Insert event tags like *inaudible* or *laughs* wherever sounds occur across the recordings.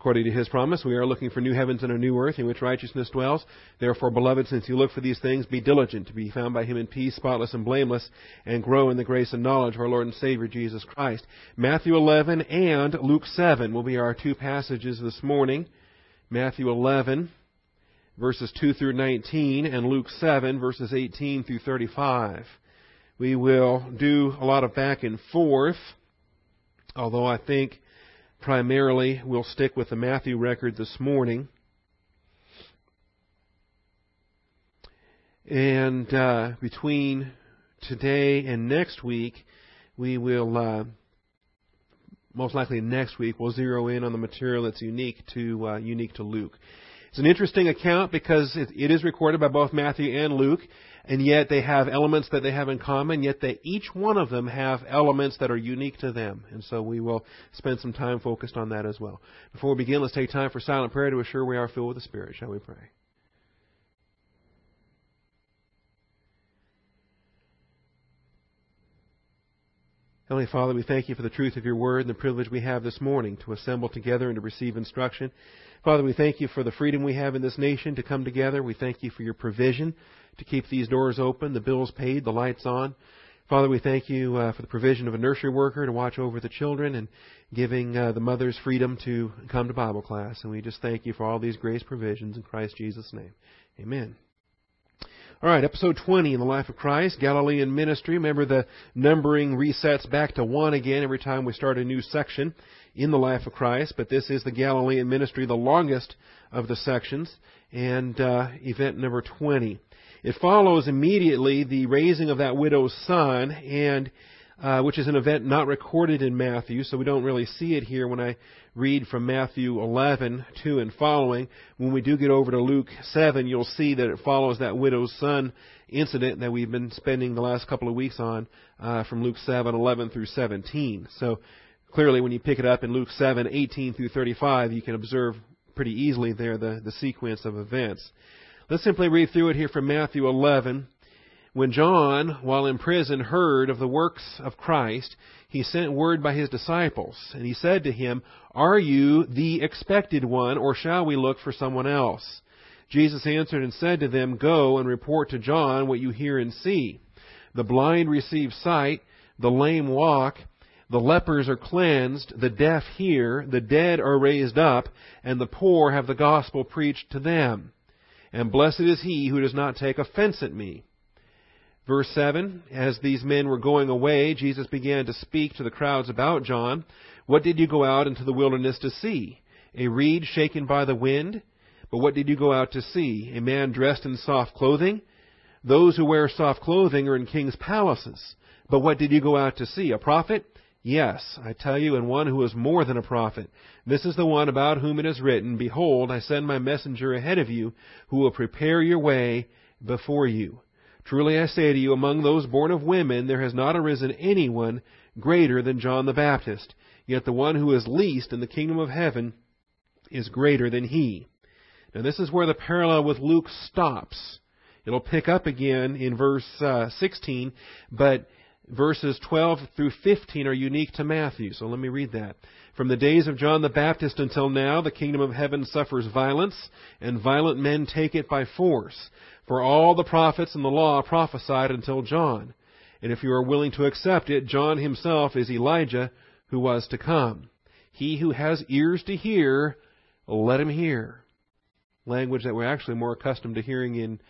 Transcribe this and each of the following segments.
according to his promise. We are looking for new heavens and a new earth in which righteousness dwells. Therefore, beloved, since you look for these things, be diligent to be found by him in peace, spotless and blameless, and grow in the grace and knowledge of our Lord and Savior Jesus Christ. Matthew 11 and Luke 7 will be our two passages this morning. Matthew 11 verses 2 through 19 and Luke 7 verses 18 through 35. We will do a lot of back and forth, although I think primarily we'll stick with the Matthew record this morning. And uh, between today and next week, we will uh, most likely next week we'll zero in on the material that's unique to uh, unique to Luke. It's an interesting account because it, it is recorded by both Matthew and Luke, and yet they have elements that they have in common, yet they each one of them have elements that are unique to them. And so we will spend some time focused on that as well. Before we begin, let's take time for silent prayer to assure we are filled with the Spirit. Shall we pray? Heavenly Father, we thank you for the truth of your word and the privilege we have this morning to assemble together and to receive instruction. Father, we thank you for the freedom we have in this nation to come together. We thank you for your provision to keep these doors open, the bills paid, the lights on. Father, we thank you uh, for the provision of a nursery worker to watch over the children and giving uh, the mothers freedom to come to Bible class. And we just thank you for all these grace provisions in Christ Jesus' name. Amen. All right, episode 20 in the life of Christ, Galilean ministry. Remember the numbering resets back to 1 again every time we start a new section in the life of Christ, but this is the Galilean ministry, the longest of the sections, and uh, event number 20. It follows immediately the raising of that widow's son, and uh, which is an event not recorded in Matthew, so we don't really see it here when I read from Matthew 11, 2 and following. When we do get over to Luke 7, you'll see that it follows that widow's son incident that we've been spending the last couple of weeks on uh, from Luke 7, 11 through 17. So clearly when you pick it up in Luke 7, 18 through 35, you can observe pretty easily there the, the sequence of events. Let's simply read through it here from Matthew 11. When John, while in prison, heard of the works of Christ, he sent word by his disciples, and he said to him, Are you the expected one, or shall we look for someone else? Jesus answered and said to them, Go and report to John what you hear and see. The blind receive sight, the lame walk, the lepers are cleansed, the deaf hear, the dead are raised up, and the poor have the gospel preached to them. And blessed is he who does not take offense at me. Verse 7 As these men were going away, Jesus began to speak to the crowds about John. What did you go out into the wilderness to see? A reed shaken by the wind? But what did you go out to see? A man dressed in soft clothing? Those who wear soft clothing are in king's palaces. But what did you go out to see? A prophet? Yes, I tell you, and one who is more than a prophet. This is the one about whom it is written, Behold, I send my messenger ahead of you, who will prepare your way before you. Truly I say to you, among those born of women, there has not arisen anyone greater than John the Baptist. Yet the one who is least in the kingdom of heaven is greater than he. Now this is where the parallel with Luke stops. It'll pick up again in verse uh, 16, but verses 12 through 15 are unique to Matthew. So let me read that. From the days of John the Baptist until now, the kingdom of heaven suffers violence, and violent men take it by force. For all the prophets and the law prophesied until John. And if you are willing to accept it, John himself is Elijah who was to come. He who has ears to hear, let him hear. Language that we're actually more accustomed to hearing in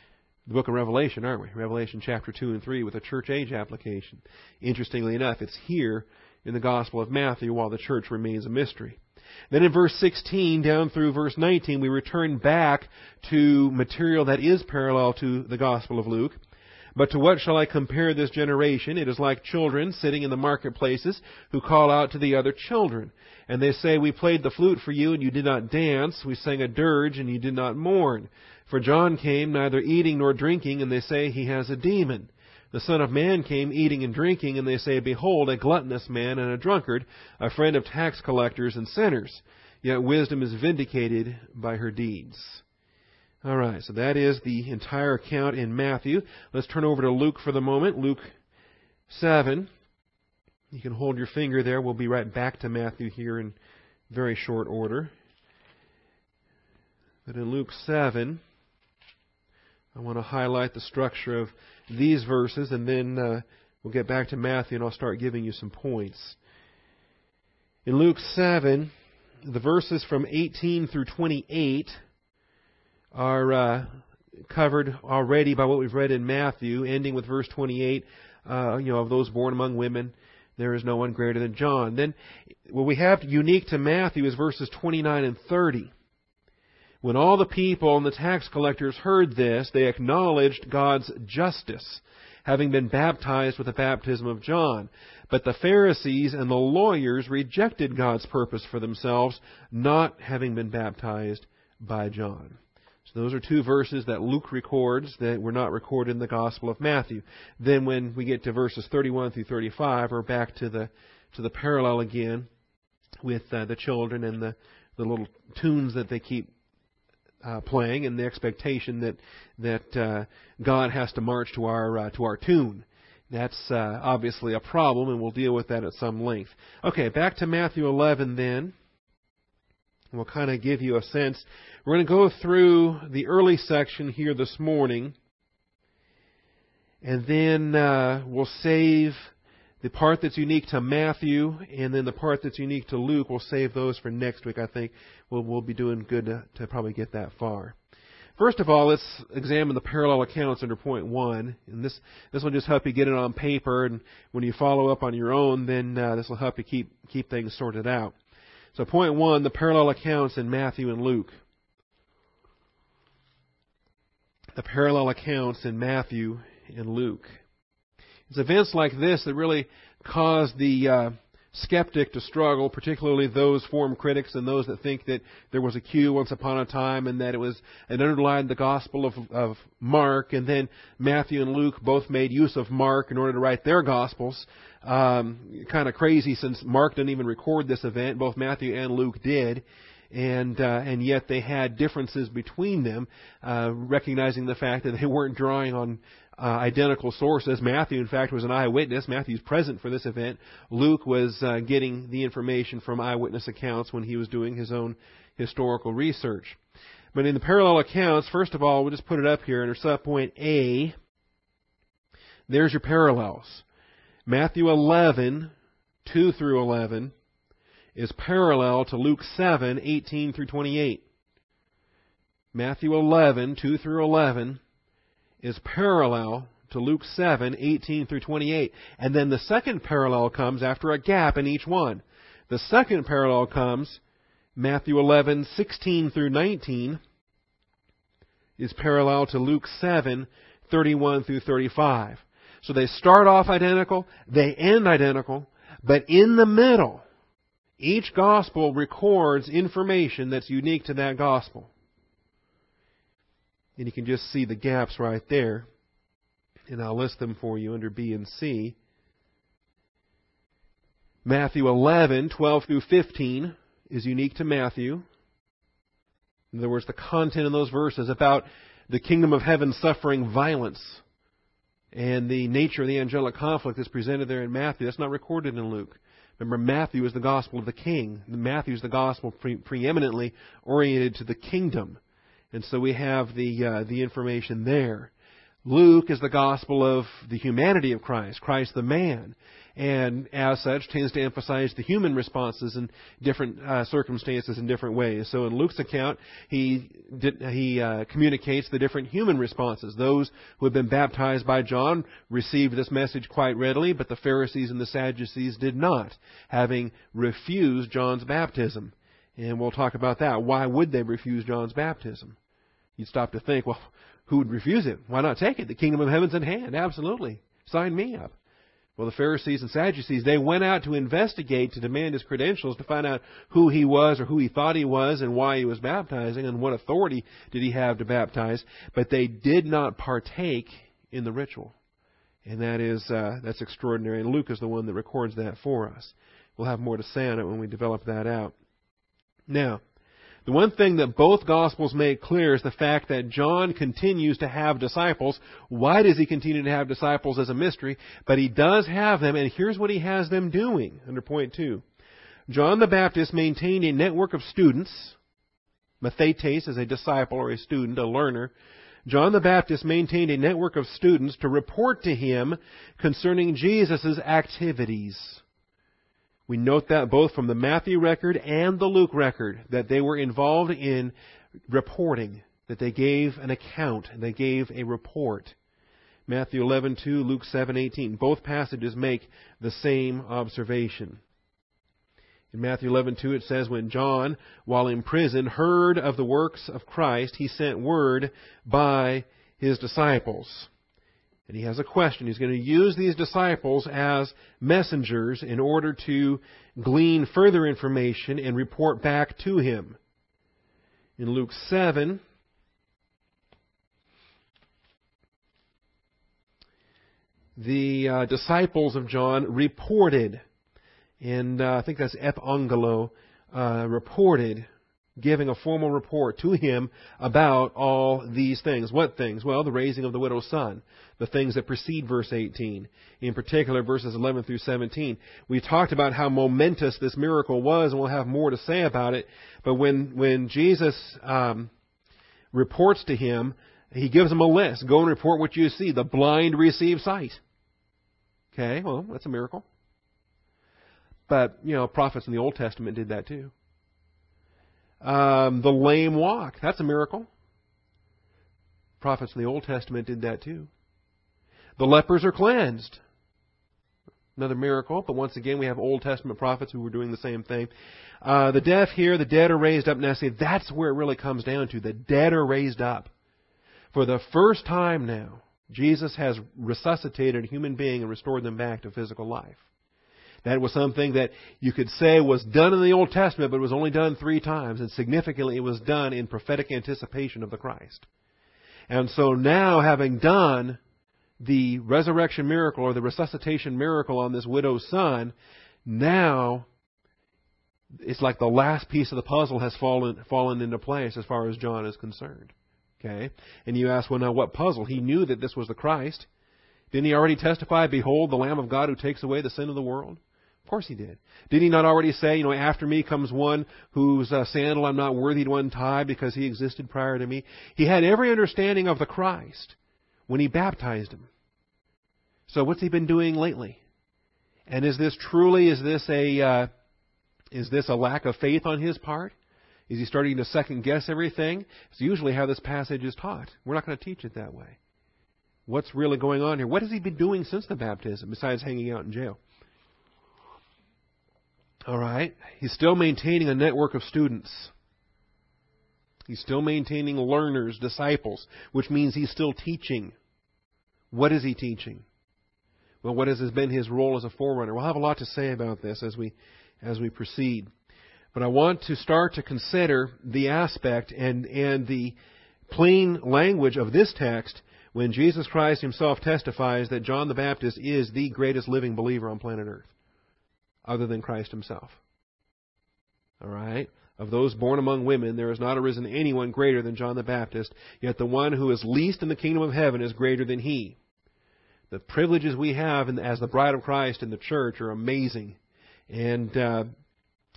the book of Revelation, aren't we? Revelation chapter 2 and 3 with a church age application. Interestingly enough, it's here in the Gospel of Matthew while the church remains a mystery. Then in verse 16 down through verse 19, we return back to material that is parallel to the Gospel of Luke. But to what shall I compare this generation? It is like children sitting in the marketplaces who call out to the other children. And they say, We played the flute for you and you did not dance. We sang a dirge and you did not mourn. For John came neither eating nor drinking, and they say he has a demon. The Son of Man came eating and drinking, and they say, Behold, a gluttonous man and a drunkard, a friend of tax collectors and sinners. Yet wisdom is vindicated by her deeds. All right, so that is the entire account in Matthew. Let's turn over to Luke for the moment. Luke 7. You can hold your finger there. We'll be right back to Matthew here in very short order. But in Luke 7, I want to highlight the structure of these verses, and then uh, we'll get back to Matthew, and I'll start giving you some points. In Luke 7, the verses from 18 through 28 are uh, covered already by what we've read in Matthew, ending with verse 28. Uh, you know, of those born among women, there is no one greater than John. Then, what we have unique to Matthew is verses 29 and 30. When all the people and the tax collectors heard this, they acknowledged God's justice, having been baptized with the baptism of John. But the Pharisees and the lawyers rejected God's purpose for themselves, not having been baptized by John. So those are two verses that Luke records that were not recorded in the Gospel of Matthew. Then when we get to verses 31 through 35, we're back to the to the parallel again with uh, the children and the the little tunes that they keep uh, playing and the expectation that that uh, God has to march to our uh, to our tune. That's uh, obviously a problem, and we'll deal with that at some length. Okay, back to Matthew 11 then. We'll kind of give you a sense. We're going to go through the early section here this morning, and then uh, we'll save the part that's unique to Matthew and then the part that's unique to Luke, we'll save those for next week. I think we'll, we'll be doing good to, to probably get that far. First of all, let's examine the parallel accounts under point one, and this this will just help you get it on paper. And when you follow up on your own, then uh, this will help you keep keep things sorted out. So, point one: the parallel accounts in Matthew and Luke. The parallel accounts in Matthew and Luke. It's events like this that really cause the uh, skeptic to struggle, particularly those form critics and those that think that there was a Q once upon a time and that it was it underlined the Gospel of, of Mark, and then Matthew and Luke both made use of Mark in order to write their Gospels. Um, kind of crazy since Mark didn't even record this event. Both Matthew and Luke did and uh, and yet they had differences between them, uh, recognizing the fact that they weren't drawing on uh, identical sources. Matthew, in fact, was an eyewitness. Matthew's present for this event. Luke was uh, getting the information from eyewitness accounts when he was doing his own historical research. But in the parallel accounts, first of all, we'll just put it up here under subpoint A. There's your parallels. Matthew 11, 2 through 11, is parallel to Luke 7, 18 through 28. Matthew 11, 2 through 11, is parallel to Luke 7, 18 through 28. And then the second parallel comes after a gap in each one. The second parallel comes Matthew 11, 16 through 19 is parallel to Luke 7, 31 through 35. So they start off identical, they end identical, but in the middle, each gospel records information that's unique to that gospel. And you can just see the gaps right there. And I'll list them for you under B and C. Matthew 11, 12 through 15 is unique to Matthew. In other words, the content in those verses about the kingdom of heaven suffering violence and the nature of the angelic conflict is presented there in Matthew. That's not recorded in Luke. Remember, Matthew is the gospel of the king. Matthew is the gospel pre- preeminently oriented to the kingdom. And so we have the, uh, the information there. Luke is the gospel of the humanity of Christ, Christ the man, and as such tends to emphasize the human responses in different uh, circumstances in different ways. So in Luke's account, he did, he uh, communicates the different human responses. Those who have been baptized by John received this message quite readily, but the Pharisees and the Sadducees did not, having refused John's baptism. And we'll talk about that. Why would they refuse John's baptism? You'd stop to think, well, who would refuse it? Why not take it? The kingdom of heaven's in hand. Absolutely. Sign me up. Well, the Pharisees and Sadducees, they went out to investigate, to demand his credentials, to find out who he was or who he thought he was and why he was baptizing and what authority did he have to baptize. But they did not partake in the ritual. And that is, uh, that's extraordinary. And Luke is the one that records that for us. We'll have more to say on it when we develop that out. Now, the one thing that both Gospels make clear is the fact that John continues to have disciples. Why does he continue to have disciples as a mystery? But he does have them, and here's what he has them doing under point two. John the Baptist maintained a network of students, Mathetes is a disciple or a student, a learner. John the Baptist maintained a network of students to report to him concerning Jesus' activities. We note that both from the Matthew record and the Luke record that they were involved in reporting, that they gave an account, they gave a report. Matthew 11:2, Luke 7:18. Both passages make the same observation. In Matthew 11:2 it says when John while in prison heard of the works of Christ he sent word by his disciples. And he has a question. He's going to use these disciples as messengers in order to glean further information and report back to him. In Luke 7, the uh, disciples of John reported, and uh, I think that's epangelo, uh, reported, giving a formal report to him about all these things. What things? Well, the raising of the widow's son, the things that precede verse 18, in particular verses 11 through 17. We talked about how momentous this miracle was, and we'll have more to say about it. But when when Jesus um, reports to him, he gives him a list. Go and report what you see. The blind receive sight. Okay, well, that's a miracle. But, you know, prophets in the Old Testament did that too. Um, the lame walk. That's a miracle. Prophets in the Old Testament did that too. The lepers are cleansed. Another miracle, but once again, we have Old Testament prophets who were doing the same thing. Uh, the deaf hear, the dead are raised up. Now, see, that's where it really comes down to. The dead are raised up. For the first time now, Jesus has resuscitated a human being and restored them back to physical life. That was something that you could say was done in the Old Testament, but it was only done three times, and significantly it was done in prophetic anticipation of the Christ. And so now, having done the resurrection miracle or the resuscitation miracle on this widow's son, now it's like the last piece of the puzzle has fallen fallen into place as far as John is concerned. Okay? And you ask, well, now what puzzle? He knew that this was the Christ. Didn't he already testify, Behold, the Lamb of God who takes away the sin of the world? Of course he did. Did he not already say, you know, after me comes one whose uh, sandal I'm not worthy to untie because he existed prior to me? He had every understanding of the Christ when he baptized him. So what's he been doing lately? And is this truly, is this a, uh, is this a lack of faith on his part? Is he starting to second guess everything? It's usually how this passage is taught. We're not going to teach it that way. What's really going on here? What has he been doing since the baptism besides hanging out in jail? All right. He's still maintaining a network of students. He's still maintaining learners, disciples, which means he's still teaching. What is he teaching? Well, what has been his role as a forerunner? We'll have a lot to say about this as we as we proceed. But I want to start to consider the aspect and, and the plain language of this text when Jesus Christ himself testifies that John the Baptist is the greatest living believer on planet Earth, other than Christ himself. All right? Of those born among women, there has not arisen anyone greater than John the Baptist, yet the one who is least in the kingdom of heaven is greater than he. The privileges we have as the bride of Christ in the church are amazing. And uh,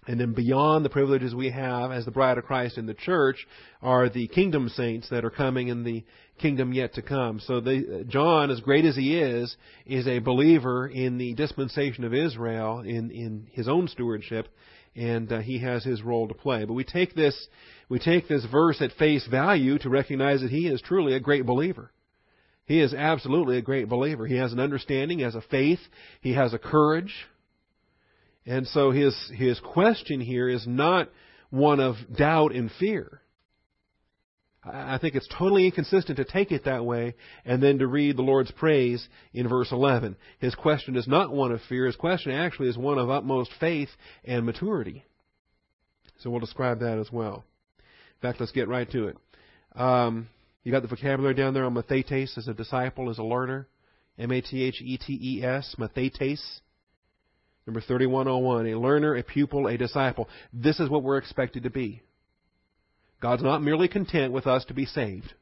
and then beyond the privileges we have as the bride of Christ in the church are the kingdom saints that are coming in the kingdom yet to come. So the, John, as great as he is, is a believer in the dispensation of Israel in, in his own stewardship, and uh, he has his role to play. But we take this we take this verse at face value to recognize that he is truly a great believer. He is absolutely a great believer. He has an understanding, he has a faith, he has a courage, and so his, his question here is not one of doubt and fear. I think it's totally inconsistent to take it that way and then to read the Lord's praise in verse 11. His question is not one of fear. His question actually is one of utmost faith and maturity. So we'll describe that as well. In fact, let's get right to it. Um, you got the vocabulary down there on mathetes as a disciple, as a learner. M-A-T-H-E-T-E-S, mathetes. Number 3101, a learner, a pupil, a disciple. This is what we're expected to be. God's not merely content with us to be saved.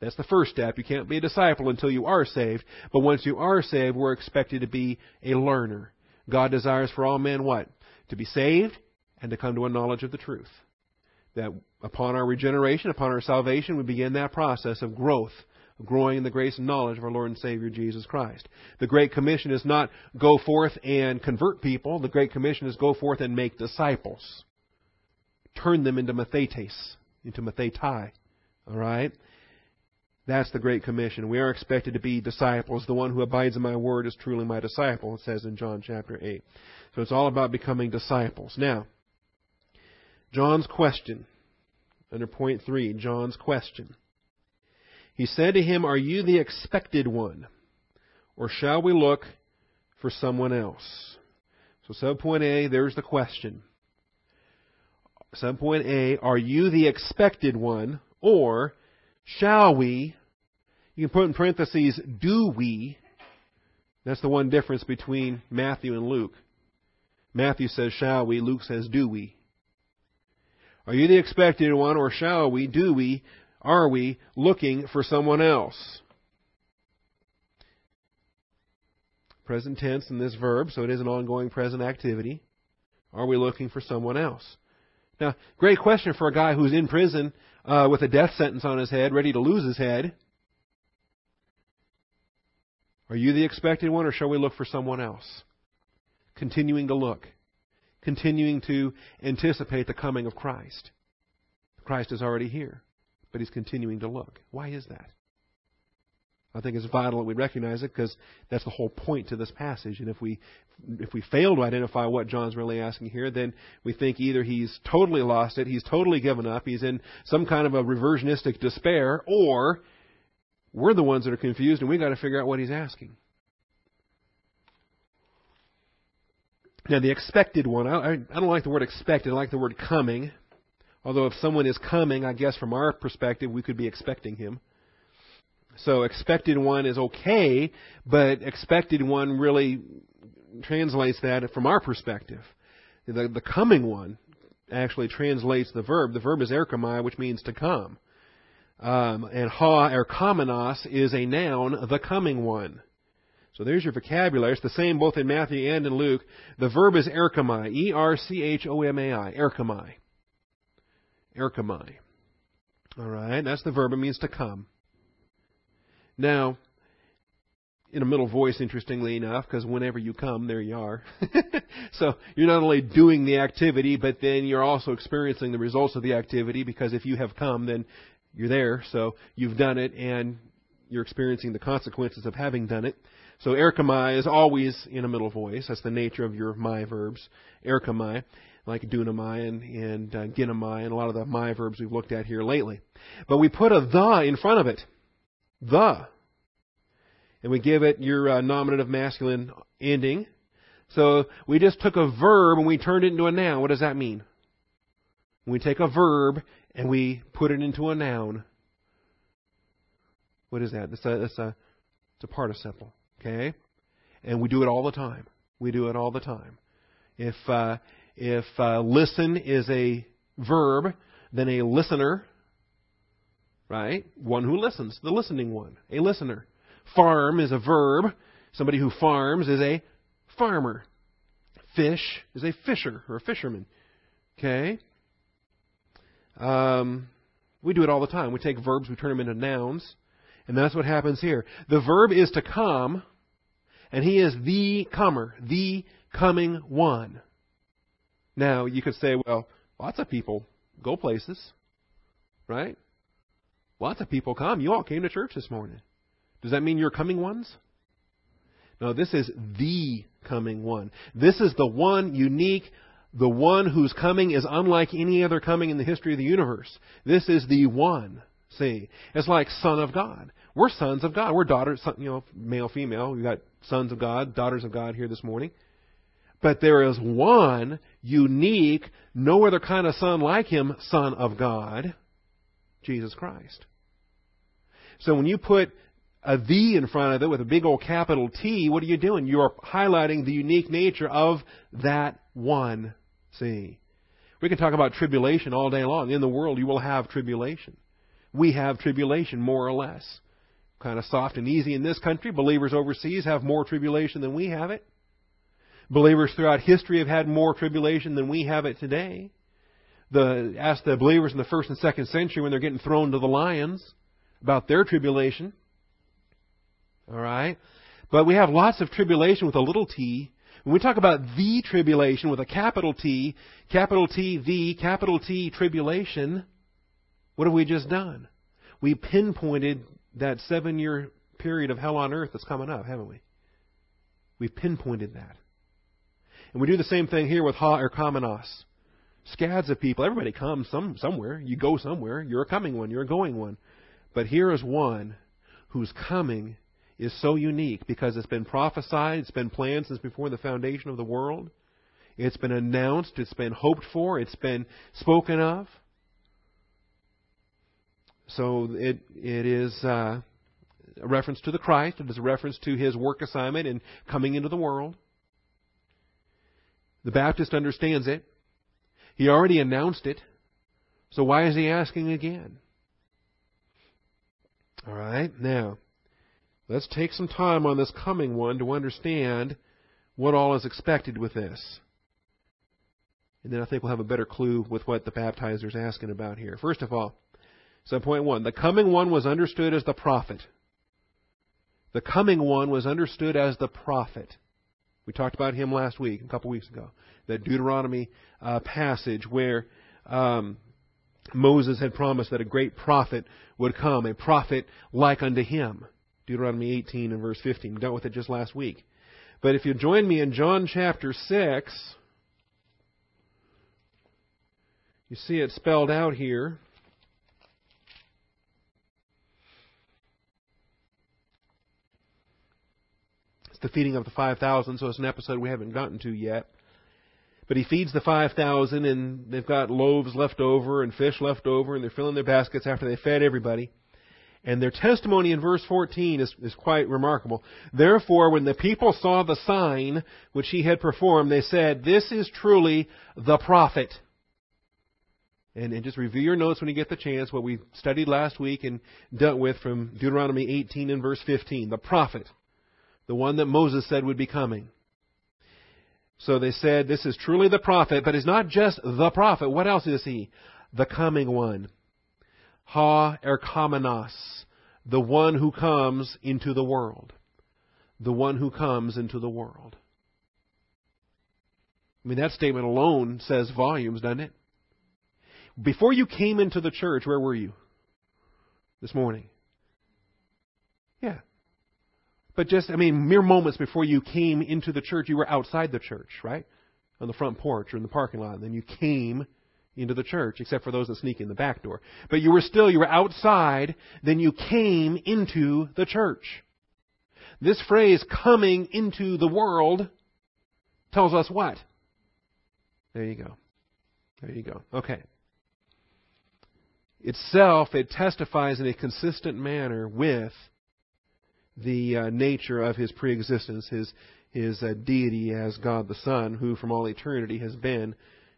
That's the first step. You can't be a disciple until you are saved. But once you are saved, we're expected to be a learner. God desires for all men what? To be saved and to come to a knowledge of the truth. that upon our regeneration, upon our salvation, we begin that process of growth, growing in the grace and knowledge of our Lord and Savior Jesus Christ. The Great Commission is not go forth and convert people. The Great Commission is go forth and make disciples. Turn them into mathetes, into mathetai. All right? That's the Great Commission. We are expected to be disciples. The one who abides in my word is truly my disciple, it says in John chapter 8. So it's all about becoming disciples. Now, John's question, under point 3, John's question. He said to him, Are you the expected one? Or shall we look for someone else? So, subpoint A, there's the question. Subpoint A, are you the expected one? Or shall we? You can put in parentheses, do we? That's the one difference between Matthew and Luke. Matthew says, shall we? Luke says, do we? Are you the expected one, or shall we, do we, are we looking for someone else? Present tense in this verb, so it is an ongoing present activity. Are we looking for someone else? Now, great question for a guy who's in prison uh, with a death sentence on his head, ready to lose his head. Are you the expected one, or shall we look for someone else? Continuing to look, continuing to anticipate the coming of Christ. Christ is already here, but he's continuing to look. Why is that? I think it's vital that we recognize it because that's the whole point to this passage. And if we if we fail to identify what John's really asking here, then we think either he's totally lost it, he's totally given up, he's in some kind of a reversionistic despair, or we're the ones that are confused and we've got to figure out what he's asking. Now, the expected one, I, I don't like the word expected, I like the word coming. Although, if someone is coming, I guess from our perspective, we could be expecting him. So expected one is okay, but expected one really translates that from our perspective. The, the coming one actually translates the verb. The verb is erchomai, which means to come. Um, and ha or is a noun, the coming one. So there's your vocabulary. It's the same both in Matthew and in Luke. The verb is erchomai, E-R-C-H-O-M-A-I, erchomai. Erchomai. All right, that's the verb. It means to come. Now, in a middle voice, interestingly enough, because whenever you come, there you are. *laughs* so you're not only doing the activity, but then you're also experiencing the results of the activity, because if you have come, then you're there, so you've done it, and you're experiencing the consequences of having done it. So erchomai is always in a middle voice. That's the nature of your my verbs. Erchomai, like dunamai and, and uh, ginomai, and a lot of the my verbs we've looked at here lately. But we put a the in front of it the. And we give it your uh, nominative masculine ending. So we just took a verb and we turned it into a noun. What does that mean? we take a verb and we put it into a noun. What is that? It's a, it's a, it's a participle. Okay? And we do it all the time. We do it all the time. If, uh, if uh, listen is a verb, then a listener right? One who listens, the listening one, a listener. Farm is a verb. Somebody who farms is a farmer. Fish is a fisher or a fisherman. Okay? Um, we do it all the time. We take verbs, we turn them into nouns, and that's what happens here. The verb is to come, and he is the comer, the coming one. Now, you could say, well, lots of people go places, right? Lots of people come. You all came to church this morning. Does that mean you're coming ones? No, this is the coming one. This is the one unique, the one whose coming is unlike any other coming in the history of the universe. This is the one. See, it's like Son of God. We're sons of God. We're daughters, you know, male, female. We've got sons of God, daughters of God here this morning. But there is one unique, no other kind of son like him, Son of God. Jesus Christ. So when you put a the in front of it with a big old capital T, what are you doing? You're highlighting the unique nature of that one. See? We can talk about tribulation all day long. In the world, you will have tribulation. We have tribulation, more or less. Kind of soft and easy in this country. Believers overseas have more tribulation than we have it. Believers throughout history have had more tribulation than we have it today. the ask the believers in the first and second century when they're getting thrown to the lions about their tribulation. All right? But we have lots of tribulation with a little t. When we talk about the tribulation with a capital T, capital T, the, capital T, tribulation, what have we just done? We pinpointed that seven year period of hell on earth that's coming up, haven't we? We've pinpointed that. And we do the same thing here with Ha erchomenos. Scads of people. Everybody comes some, somewhere. You go somewhere. You're a coming one. You're a going one. But here is one whose coming is so unique because it's been prophesied, it's been planned since before the foundation of the world. It's been announced, it's been hoped for, it's been spoken of. So it it is uh, a reference to the Christ. It is a reference to his work assignment and coming into the world. The Baptist understands it. He already announced it. So why is he asking again? All right, now let's take some time on this coming one to understand what all is expected with this. And then I think we'll have a better clue with what the baptizer is asking about here. First of all, so point one, the coming one was understood as the prophet. The coming one was understood as the prophet. We talked about him last week, a couple weeks ago. That Deuteronomy uh, passage where um, Moses had promised that a great prophet would come, a prophet like unto him. Deuteronomy 18 and verse 15. We dealt with it just last week. But if you join me in John chapter 6, you see it spelled out here. The feeding of the 5,000, so it's an episode we haven't gotten to yet. But he feeds the 5,000 and they've got loaves left over and fish left over and they're filling their baskets after they fed everybody. And their testimony in verse 14 is, is quite remarkable. Therefore, when the people saw the sign which he had performed, they said, This is truly the prophet. And, and just review your notes when you get the chance, what we studied last week and dealt with from Deuteronomy 18 and verse 15. The prophet the one that Moses said would be coming. So they said, This is truly the prophet, but he's not just the prophet. What else is he? The coming one. Ha erchomenos, the one who comes into the world. The one who comes into the world. I mean, that statement alone says volumes, doesn't it? Before you came into the church, where were you this morning? But just, I mean, mere moments before you came into the church, you were outside the church, right? On the front porch or in the parking lot. And then you came into the church, except for those that sneak in the back door. But you were still, you were outside, then you came into the church. This phrase, coming into the world, tells us what? There you go. There you go. Okay. Itself, it testifies in a consistent manner with the uh, nature of his preexistence, his his uh, deity as God the Son, who from all eternity has been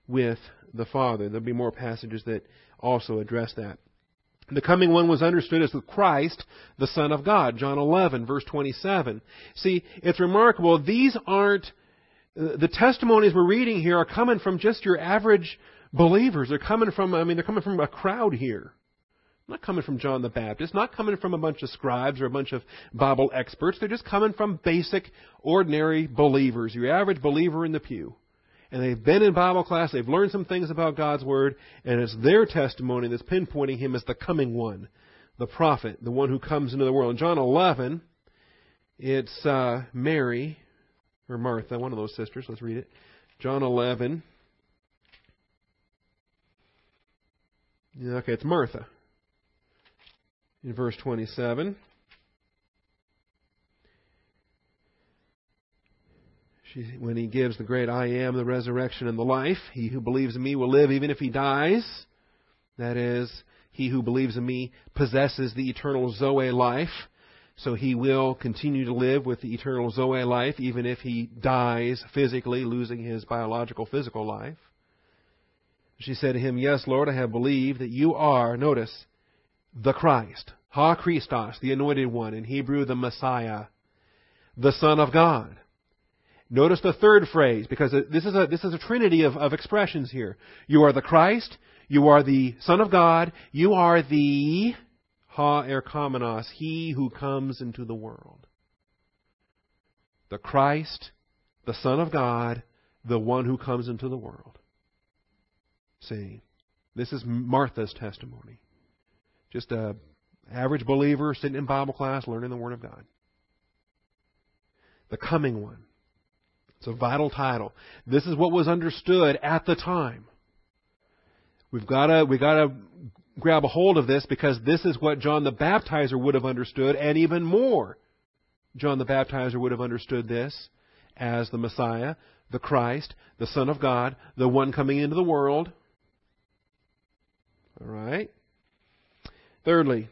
with the Father. There'll be more passages that also address that. The coming one was understood as the Christ, the Son of God. John 11, verse 27. See, it's remarkable. These aren't, uh, the testimonies we're reading here are coming from just your average believers. They're coming from, I mean, they're coming from a crowd here. Not coming from John the Baptist, not coming from a bunch of scribes or a bunch of Bible experts. They're just coming from basic, ordinary believers, your average believer in the pew. And they've been in Bible class, they've learned some things about God's Word, and it's their testimony that's pinpointing him as the coming one, the prophet, the one who comes into the world. In John 11, it's uh, Mary, or Martha, one of those sisters. Let's read it. John 11. Okay, it's Martha in verse 27. She, when he gives the great I am, the resurrection and the life, he who believes in me will live even if he dies. That is, he who believes in me possesses the eternal Zoe life. So he will continue to live with the eternal Zoe life even if he dies physically, losing his biological physical life. She said to him, Yes, Lord, I have believed that you are, notice, the Christ. Ha Christos, the anointed one, in Hebrew, the Messiah, the Son of God. Notice the third phrase, because this is a, this is a trinity of, of expressions here. You are the Christ, you are the Son of God, you are the ha erchomenos, he who comes into the world. The Christ, the Son of God, the one who comes into the world. See, this is Martha's testimony. Just a average believer sitting in Bible class learning the Word of God. The coming one. It's a vital title. This is what was understood at the time. We've got to we got to grab a hold of this because this is what John the Baptizer would have understood, and even more. John the Baptizer would have understood this as the Messiah, the Christ, the Son of God, the one coming into the world. All right. Thirdly,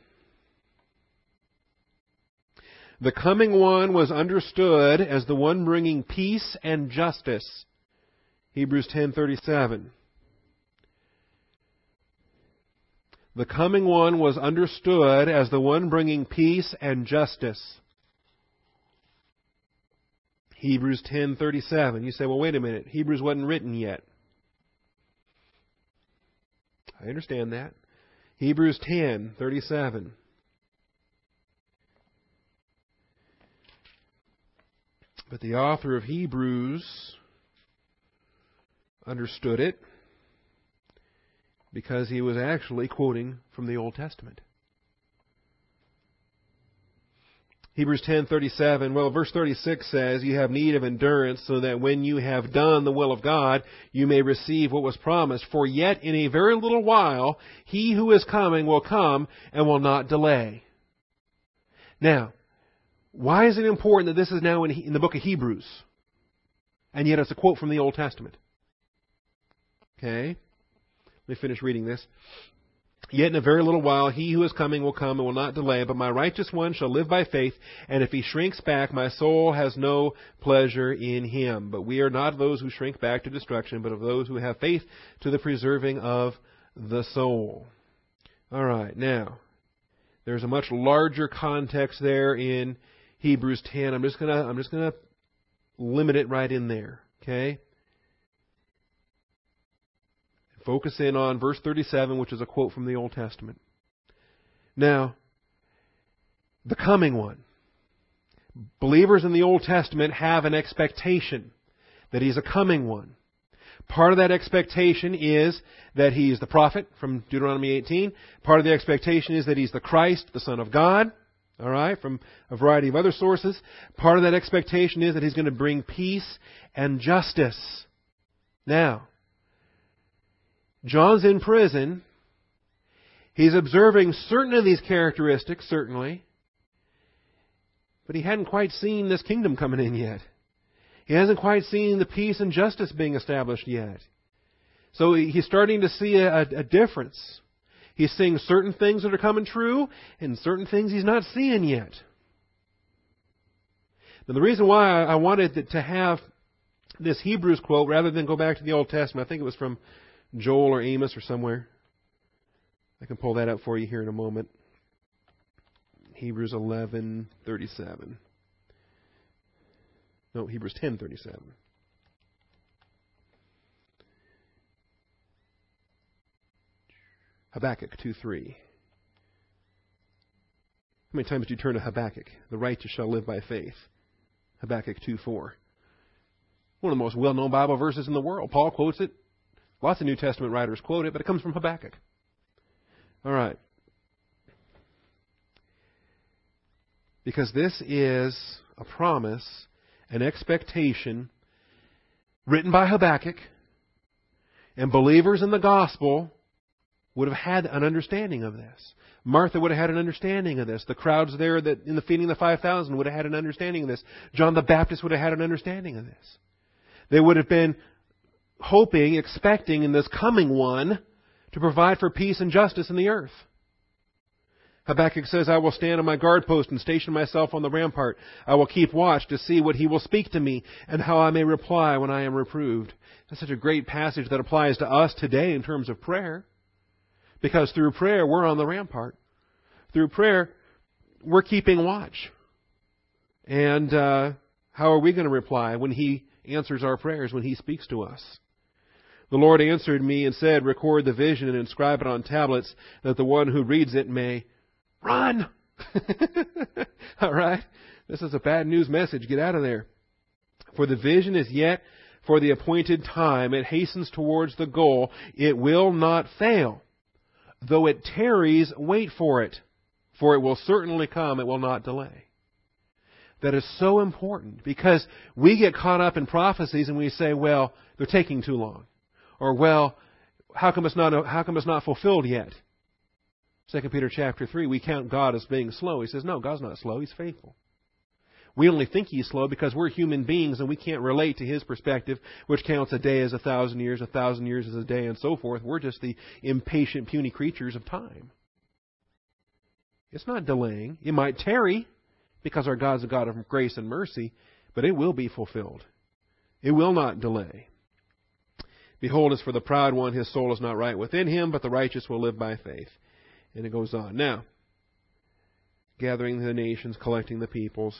the coming one was understood as the one bringing peace and justice. Hebrews 10:37. The coming one was understood as the one bringing peace and justice. Hebrews 10:37. You say, "Well, wait a minute. Hebrews wasn't written yet." I understand that. Hebrews 10:37. But the author of Hebrews understood it because he was actually quoting from the Old Testament. Hebrews 10:37 well verse 36 says you have need of endurance so that when you have done the will of God you may receive what was promised for yet in a very little while he who is coming will come and will not delay. Now why is it important that this is now in, in the book of Hebrews? And yet it's a quote from the Old Testament. Okay? Let me finish reading this. Yet in a very little while he who is coming will come and will not delay, but my righteous one shall live by faith, and if he shrinks back, my soul has no pleasure in him. But we are not those who shrink back to destruction, but of those who have faith to the preserving of the soul. All right, now, there's a much larger context there in Hebrews 10. I'm just gonna I'm just gonna limit it right in there. Okay. Focus in on verse 37, which is a quote from the Old Testament. Now, the coming one. Believers in the Old Testament have an expectation that he's a coming one. Part of that expectation is that he's the prophet from Deuteronomy 18. Part of the expectation is that he's the Christ, the Son of God. All right, from a variety of other sources. Part of that expectation is that he's going to bring peace and justice. Now, John's in prison. He's observing certain of these characteristics, certainly. But he hadn't quite seen this kingdom coming in yet. He hasn't quite seen the peace and justice being established yet. So he's starting to see a, a difference. He's seeing certain things that are coming true and certain things he's not seeing yet. Now, the reason why I wanted to have this Hebrews quote rather than go back to the Old Testament, I think it was from Joel or Amos or somewhere. I can pull that up for you here in a moment. Hebrews 11:37. No, Hebrews 10:37. Habakkuk 2:3. How many times do you turn to Habakkuk? The righteous shall live by faith. Habakkuk 2:4. One of the most well-known Bible verses in the world. Paul quotes it. Lots of New Testament writers quote it, but it comes from Habakkuk. All right. Because this is a promise, an expectation written by Habakkuk, and believers in the gospel would have had an understanding of this. Martha would have had an understanding of this. The crowds there that in the feeding of the 5,000 would have had an understanding of this. John the Baptist would have had an understanding of this. They would have been hoping, expecting in this coming one to provide for peace and justice in the earth. Habakkuk says, I will stand on my guard post and station myself on the rampart. I will keep watch to see what he will speak to me and how I may reply when I am reproved. That's such a great passage that applies to us today in terms of prayer. Because through prayer, we're on the rampart. Through prayer, we're keeping watch. And uh, how are we going to reply when He answers our prayers when He speaks to us. The Lord answered me and said, Record the vision and inscribe it on tablets, that the one who reads it may run. *laughs* All right? This is a bad news message. Get out of there. For the vision is yet for the appointed time. It hastens towards the goal. It will not fail. Though it tarries, wait for it, for it will certainly come. It will not delay. That is so important because we get caught up in prophecies and we say, well, they're taking too long. Or, well, how come it's not, how come it's not fulfilled yet? 2 Peter chapter 3, we count God as being slow. He says, no, God's not slow. He's faithful. We only think he's slow because we're human beings and we can't relate to his perspective, which counts a day as a thousand years, a thousand years as a day, and so forth. We're just the impatient, puny creatures of time. It's not delaying. It might tarry because our God's a God of grace and mercy, but it will be fulfilled. It will not delay. Behold, as for the proud one, his soul is not right within him, but the righteous will live by faith. And it goes on. Now, gathering the nations, collecting the peoples,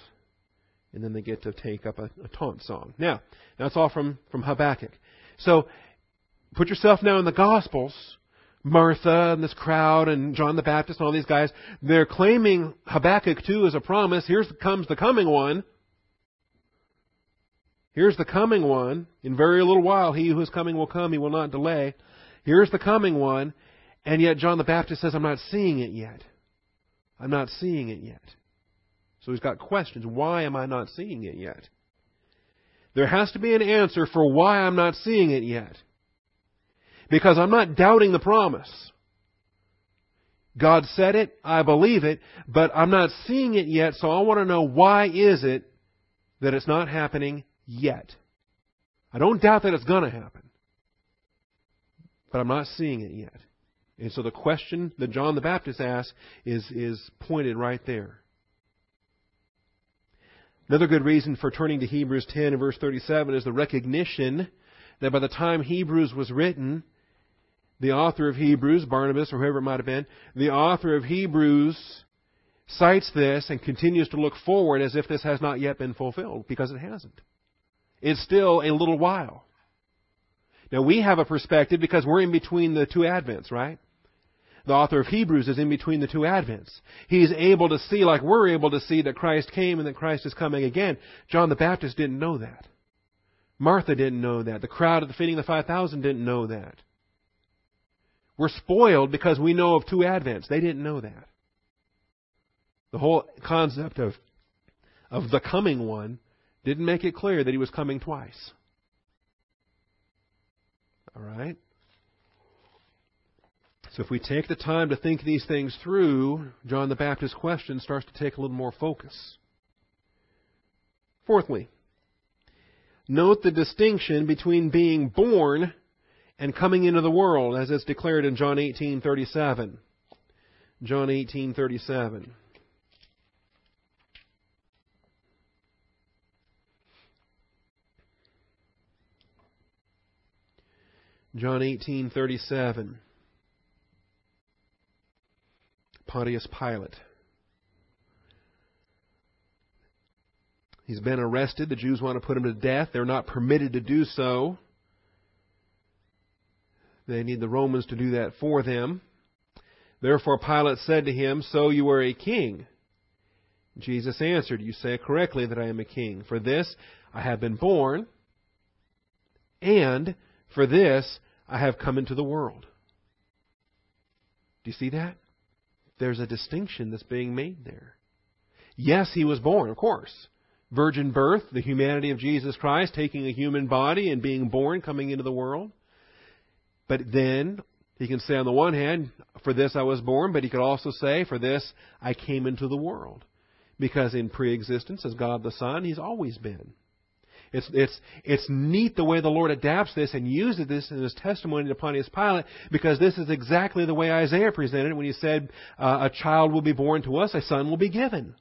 and then they get to take up a, a taunt song. Now, that's all from, from Habakkuk. So, put yourself now in the Gospels. Martha and this crowd and John the Baptist and all these guys, they're claiming Habakkuk 2 as a promise. Here comes the coming one. Here's the coming one. In very little while, he who is coming will come. He will not delay. Here's the coming one. And yet John the Baptist says, I'm not seeing it yet. I'm not seeing it yet. So he's got questions. Why am I not seeing it yet? There has to be an answer for why I'm not seeing it yet. Because I'm not doubting the promise. God said it, I believe it, but I'm not seeing it yet, so I want to know why is it that it's not happening yet. I don't doubt that it's going to happen. But I'm not seeing it yet. And so the question that John the Baptist asks is, is pointed right there. Another good reason for turning to Hebrews 10 and verse 37 is the recognition that by the time Hebrews was written, the author of Hebrews, Barnabas or whoever it might have been, the author of Hebrews cites this and continues to look forward as if this has not yet been fulfilled, because it hasn't. It's still a little while. Now we have a perspective because we're in between the two advents, right? The author of Hebrews is in between the two advents. He's able to see, like we're able to see, that Christ came and that Christ is coming again. John the Baptist didn't know that. Martha didn't know that. The crowd at the feeding of the 5,000 didn't know that. We're spoiled because we know of two advents. They didn't know that. The whole concept of, of the coming one didn't make it clear that he was coming twice. All right? So if we take the time to think these things through, John the Baptist's question starts to take a little more focus. Fourthly, note the distinction between being born and coming into the world as it's declared in John 18:37. John 18:37. John 18:37. Pontius Pilate. He's been arrested. The Jews want to put him to death. They're not permitted to do so. They need the Romans to do that for them. Therefore Pilate said to him, So you are a king. Jesus answered, You say correctly that I am a king. For this I have been born, and for this I have come into the world. Do you see that? There's a distinction that's being made there. Yes, he was born, of course. Virgin birth, the humanity of Jesus Christ, taking a human body and being born, coming into the world. But then, he can say on the one hand, for this I was born, but he could also say, for this I came into the world. Because in pre-existence, as God the Son, he's always been. It's, it's, it's neat the way the Lord adapts this and uses this in his testimony to Pontius Pilate because this is exactly the way Isaiah presented it when he said, uh, A child will be born to us, a son will be given.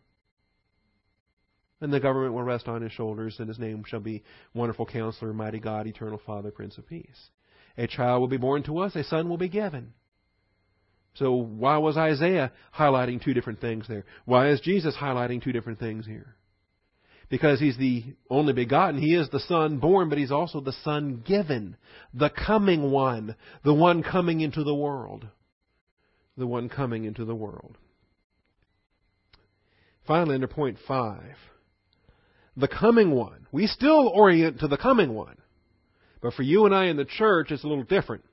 And the government will rest on his shoulders, and his name shall be Wonderful Counselor, Mighty God, Eternal Father, Prince of Peace. A child will be born to us, a son will be given. So why was Isaiah highlighting two different things there? Why is Jesus highlighting two different things here? Because he's the only begotten. He is the Son born, but he's also the Son given, the coming one, the one coming into the world. The one coming into the world. Finally, under point five, the coming one. We still orient to the coming one. But for you and I in the church, it's a little different.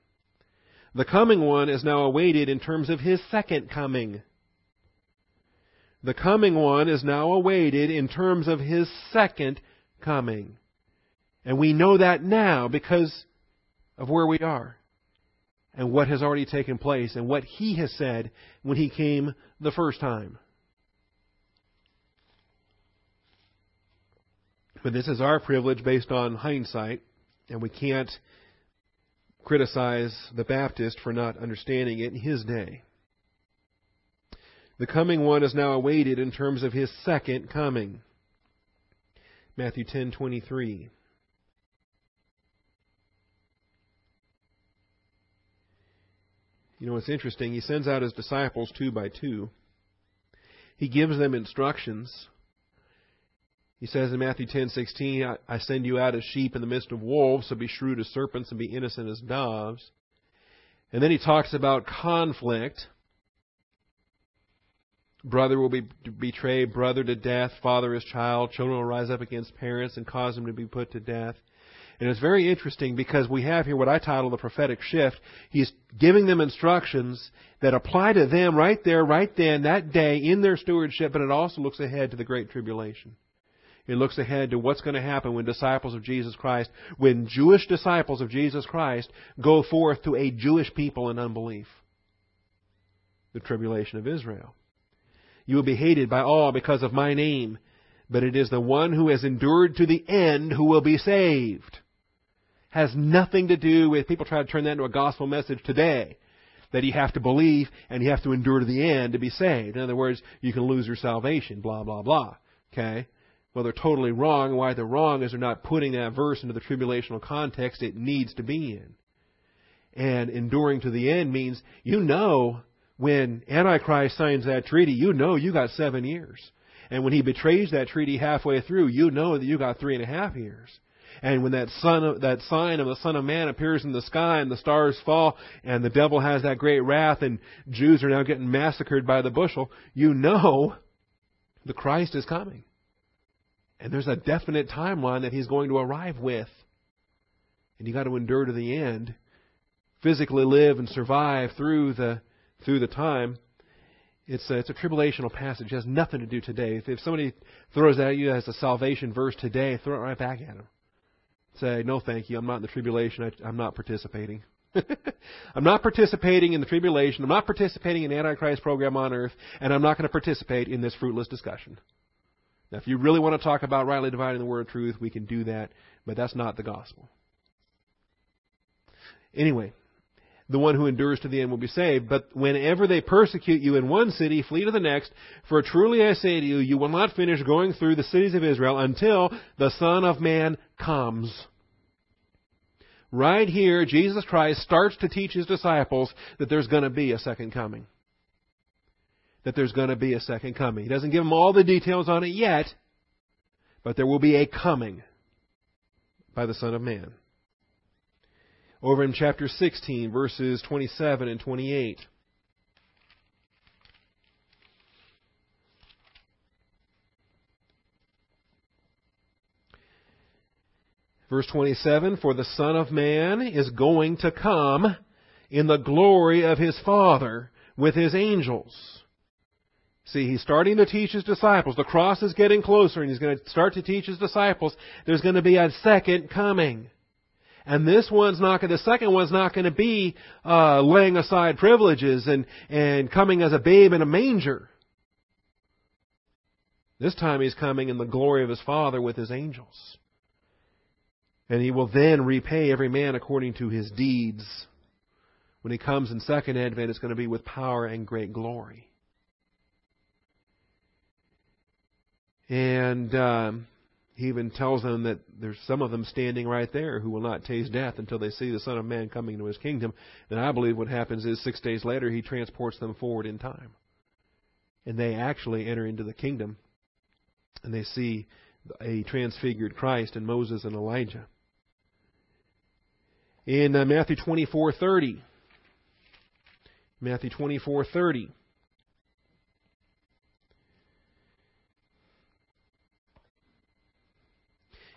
The coming one is now awaited in terms of his second coming. The coming one is now awaited in terms of his second coming. And we know that now because of where we are and what has already taken place and what he has said when he came the first time. But this is our privilege based on hindsight, and we can't criticize the Baptist for not understanding it in his day. The coming one is now awaited in terms of his second coming. Matthew 10:23 You know, it's interesting. He sends out his disciples two by two. He gives them instructions. He says in Matthew 10:16, I send you out as sheep in the midst of wolves, so be shrewd as serpents and be innocent as doves. And then he talks about conflict. Brother will be betray brother to death, father his child, children will rise up against parents and cause them to be put to death. And it's very interesting because we have here what I title the prophetic shift. He's giving them instructions that apply to them right there, right then, that day, in their stewardship, but it also looks ahead to the Great Tribulation. It looks ahead to what's going to happen when disciples of Jesus Christ, when Jewish disciples of Jesus Christ go forth to a Jewish people in unbelief. The tribulation of Israel. You will be hated by all because of my name, but it is the one who has endured to the end who will be saved. Has nothing to do with, people try to turn that into a gospel message today. That you have to believe and you have to endure to the end to be saved. In other words, you can lose your salvation, blah, blah, blah. Okay? Well, they're totally wrong. Why they're wrong is they're not putting that verse into the tribulational context it needs to be in. And enduring to the end means you know when Antichrist signs that treaty, you know you got seven years. And when he betrays that treaty halfway through, you know that you got three and a half years. And when that son of, that sign of the Son of Man appears in the sky and the stars fall and the devil has that great wrath and Jews are now getting massacred by the bushel, you know the Christ is coming. And there's a definite timeline that he's going to arrive with. And you got to endure to the end, physically live and survive through the through the time. It's a, it's a tribulational passage. It has nothing to do today. If, if somebody throws that at you as a salvation verse today, throw it right back at them. Say, no, thank you. I'm not in the tribulation. I, I'm not participating. *laughs* I'm not participating in the tribulation. I'm not participating in the Antichrist program on earth, and I'm not going to participate in this fruitless discussion. Now, if you really want to talk about rightly dividing the word of truth, we can do that, but that's not the gospel. Anyway, the one who endures to the end will be saved. But whenever they persecute you in one city, flee to the next. For truly I say to you, you will not finish going through the cities of Israel until the Son of Man comes. Right here, Jesus Christ starts to teach his disciples that there's going to be a second coming. That there's going to be a second coming. He doesn't give them all the details on it yet, but there will be a coming by the Son of Man over in chapter 16, verses 27 and 28. Verse 27 For the Son of Man is going to come in the glory of his Father with his angels. See, he's starting to teach his disciples. The cross is getting closer, and he's going to start to teach his disciples there's going to be a second coming. And this one's not going, the second one's not going to be uh, laying aside privileges and, and coming as a babe in a manger. This time he's coming in the glory of his Father with his angels. And he will then repay every man according to his deeds. When he comes in second advent, it's going to be with power and great glory. And um, he even tells them that there's some of them standing right there who will not taste death until they see the Son of Man coming into his kingdom. And I believe what happens is six days later he transports them forward in time. And they actually enter into the kingdom. And they see a transfigured Christ and Moses and Elijah. In uh, Matthew 24:30, Matthew 24:30.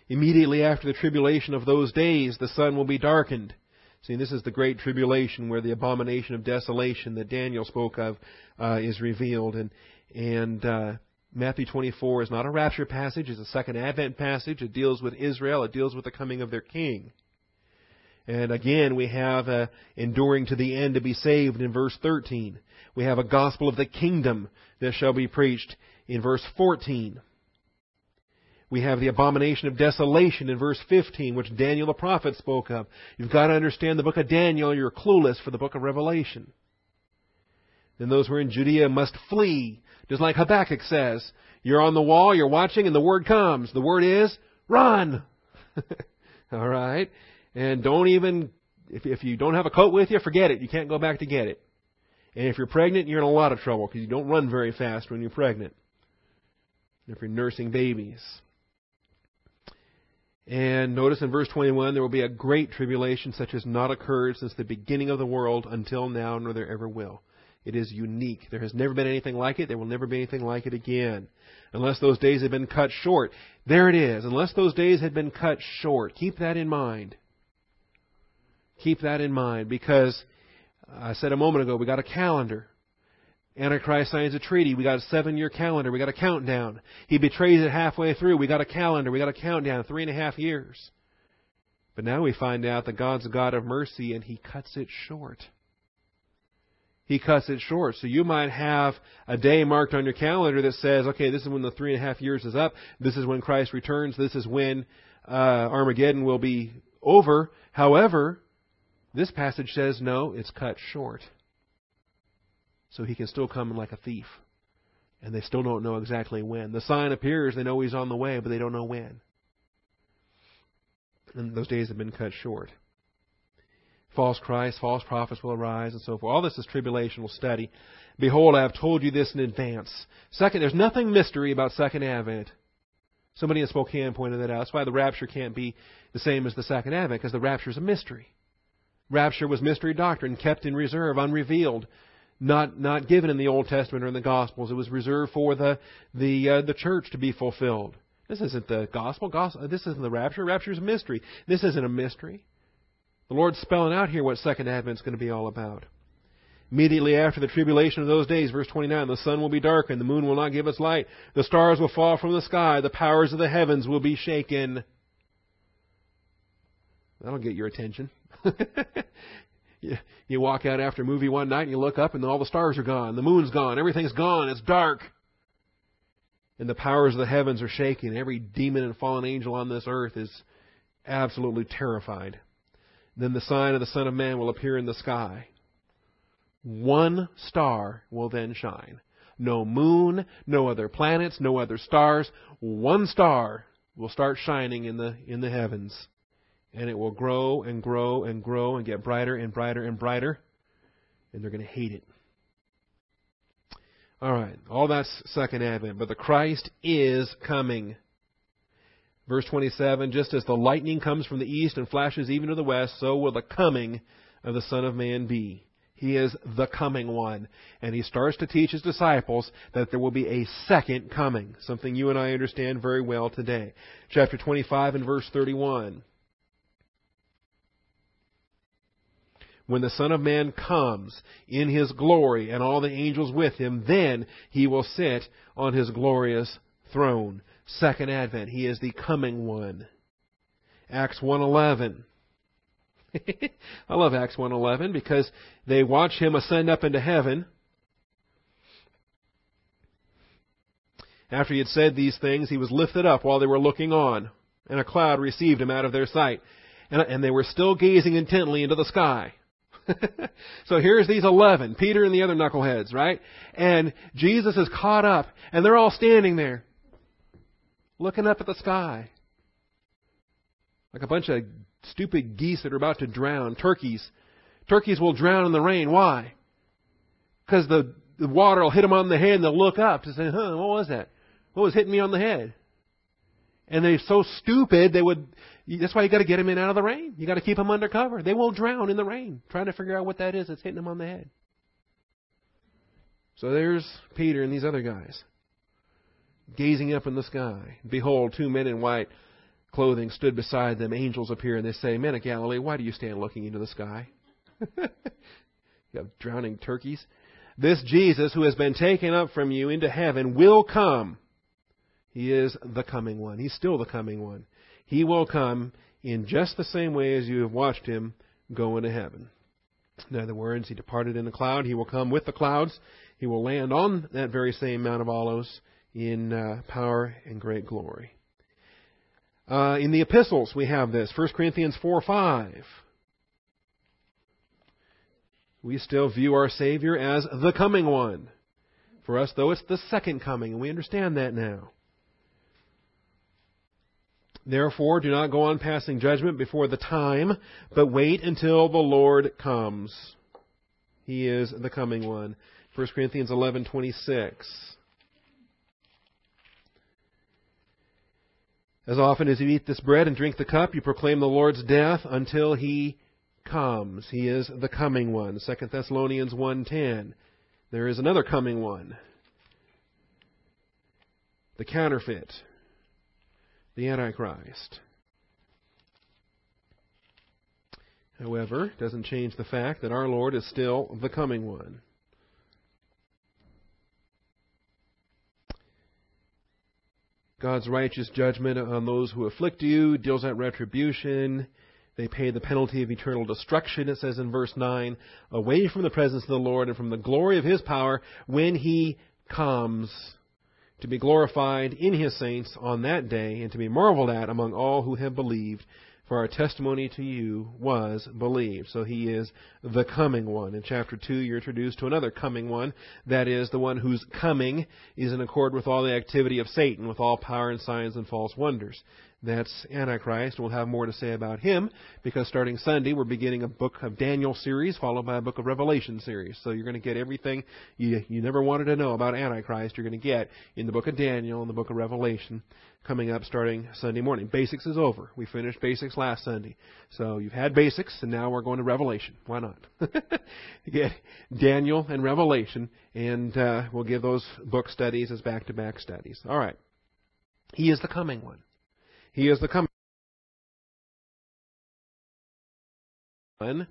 Immediately after the tribulation of those days, the sun will be darkened. See, this is the great tribulation where the abomination of desolation that Daniel spoke of uh, is revealed. And, and uh, Matthew 24 is not a rapture passage, it's a second advent passage. It deals with Israel, it deals with the coming of their king. And again, we have a enduring to the end to be saved in verse 13. We have a gospel of the kingdom that shall be preached in verse 14. We have the abomination of desolation in verse 15, which Daniel the prophet spoke of. You've got to understand the book of Daniel, you're clueless for the book of Revelation. Then those who are in Judea must flee, just like Habakkuk says. You're on the wall, you're watching, and the word comes. The word is, run! *laughs* All right? And don't even, if, if you don't have a coat with you, forget it. You can't go back to get it. And if you're pregnant, you're in a lot of trouble because you don't run very fast when you're pregnant. If you're nursing babies. And notice in verse 21, there will be a great tribulation such as not occurred since the beginning of the world until now, nor there ever will. It is unique. There has never been anything like it. There will never be anything like it again. Unless those days have been cut short. There it is. Unless those days had been cut short. Keep that in mind. Keep that in mind because I said a moment ago, we got a calendar. Antichrist signs a treaty. We got a seven year calendar. We got a countdown. He betrays it halfway through. We got a calendar. We got a countdown. Three and a half years. But now we find out that God's a God of mercy and He cuts it short. He cuts it short. So you might have a day marked on your calendar that says, okay, this is when the three and a half years is up. This is when Christ returns. This is when uh, Armageddon will be over. However, this passage says, no, it's cut short. So he can still come like a thief. And they still don't know exactly when. The sign appears, they know he's on the way, but they don't know when. And those days have been cut short. False Christ, false prophets will arise, and so forth. All this is tribulational study. Behold, I have told you this in advance. Second, there's nothing mystery about Second Advent. Somebody in Spokane pointed that out. That's why the rapture can't be the same as the Second Advent, because the rapture is a mystery. Rapture was mystery doctrine, kept in reserve, unrevealed, not not given in the Old Testament or in the Gospels. It was reserved for the the uh, the church to be fulfilled. This isn't the gospel. gospel. This isn't the rapture. Rapture is a mystery. This isn't a mystery. The Lord's spelling out here what Second Advent is going to be all about. Immediately after the tribulation of those days, verse 29, the sun will be darkened, the moon will not give its light, the stars will fall from the sky, the powers of the heavens will be shaken. That'll get your attention. *laughs* you, walk out after a movie one night and you look up and all the stars are gone, the moon's gone, everything's gone, it's dark. And the powers of the heavens are shaking. Every demon and fallen angel on this earth is absolutely terrified. Then the sign of the Son of Man will appear in the sky. One star will then shine. No moon, no other planets, no other stars. One star will start shining in the in the heavens and it will grow and grow and grow and get brighter and brighter and brighter, and they're going to hate it. All right, all that's second advent, but the Christ is coming. Verse 27 Just as the lightning comes from the east and flashes even to the west, so will the coming of the Son of Man be. He is the coming one. And he starts to teach his disciples that there will be a second coming, something you and I understand very well today. Chapter 25 and verse 31. When the Son of Man comes in his glory and all the angels with him, then he will sit on his glorious throne. Second advent, he is the coming one. Acts 1:11. *laughs* I love Acts 1:11 because they watch him ascend up into heaven. After he had said these things, he was lifted up while they were looking on, and a cloud received him out of their sight. And, and they were still gazing intently into the sky. *laughs* so here's these 11, Peter and the other knuckleheads, right? And Jesus is caught up, and they're all standing there, looking up at the sky. Like a bunch of stupid geese that are about to drown. Turkeys. Turkeys will drown in the rain. Why? Because the, the water will hit them on the head and they'll look up to say, huh, what was that? What was hitting me on the head? And they're so stupid, they would, that's why you gotta get them in out of the rain. You gotta keep them under cover. They will drown in the rain, trying to figure out what that is that's hitting them on the head. So there's Peter and these other guys, gazing up in the sky. Behold, two men in white clothing stood beside them. Angels appear and they say, Men of Galilee, why do you stand looking into the sky? *laughs* you have drowning turkeys. This Jesus who has been taken up from you into heaven will come. He is the coming one. He's still the coming one. He will come in just the same way as you have watched him go into heaven. In other words, he departed in a cloud. He will come with the clouds. He will land on that very same Mount of Olives in uh, power and great glory. Uh, in the epistles, we have this 1 Corinthians 4 5. We still view our Savior as the coming one. For us, though, it's the second coming, and we understand that now. Therefore, do not go on passing judgment before the time, but wait until the Lord comes. He is the coming one. 1 Corinthians 11:26. As often as you eat this bread and drink the cup, you proclaim the Lord's death until he comes. He is the coming one. 2 Thessalonians 1:10. There is another coming one. The counterfeit. The Antichrist. However, doesn't change the fact that our Lord is still the coming one. God's righteous judgment on those who afflict you deals out retribution. They pay the penalty of eternal destruction, it says in verse 9, away from the presence of the Lord and from the glory of His power when He comes to be glorified in His saints on that day and to be marveled at among all who have believed for our testimony to you was believed. So he is the coming one. In chapter 2, you're introduced to another coming one. That is, the one whose coming is in accord with all the activity of Satan, with all power and signs and false wonders. That's Antichrist. We'll have more to say about him because starting Sunday we're beginning a book of Daniel series followed by a book of Revelation series. So you're going to get everything you, you never wanted to know about Antichrist. You're going to get in the book of Daniel and the book of Revelation coming up starting Sunday morning. Basics is over. We finished basics last Sunday. So you've had basics and now we're going to Revelation. Why not? *laughs* get Daniel and Revelation and uh, we'll give those book studies as back-to-back studies. All right. He is the coming one. He is the coming one.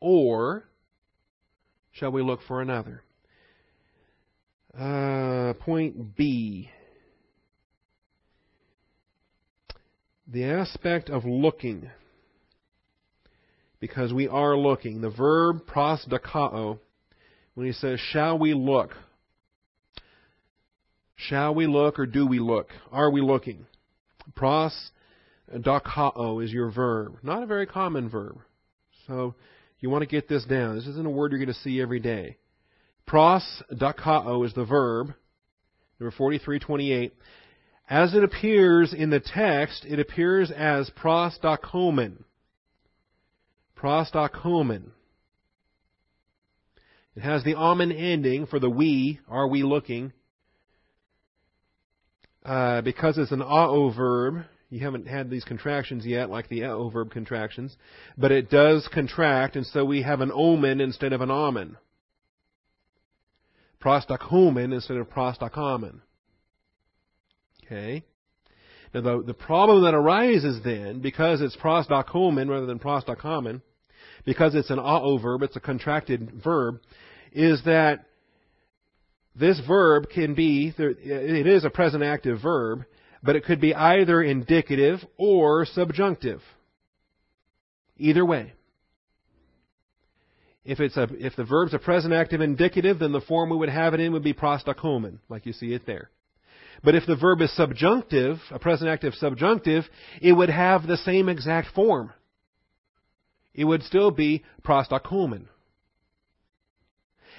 Or shall we look for another? Uh, point B. The aspect of looking. Because we are looking. The verb prosdakao, when he says, shall we look? Shall we look or do we look? Are we looking? Pros uh, dakao oh, is your verb. Not a very common verb. So you want to get this down. This isn't a word you're going to see every day. Pros dakao oh, is the verb. Number 4328. As it appears in the text, it appears as prostokomen. Prostokomen. It has the amen ending for the we, are we looking, uh, because it's an ao verb, you haven't had these contractions yet, like the ao verb contractions, but it does contract, and so we have an omen instead of an amen. Prostokomen instead of prostokomen. Okay? Now the, the problem that arises then, because it's prostokomen rather than prostokomen, because it's an ao verb, it's a contracted verb, is that this verb can be, it is a present active verb, but it could be either indicative or subjunctive. Either way. If it's a, if the verb's a present active indicative, then the form we would have it in would be prostokomen, like you see it there. But if the verb is subjunctive, a present active subjunctive, it would have the same exact form. It would still be prostokomen.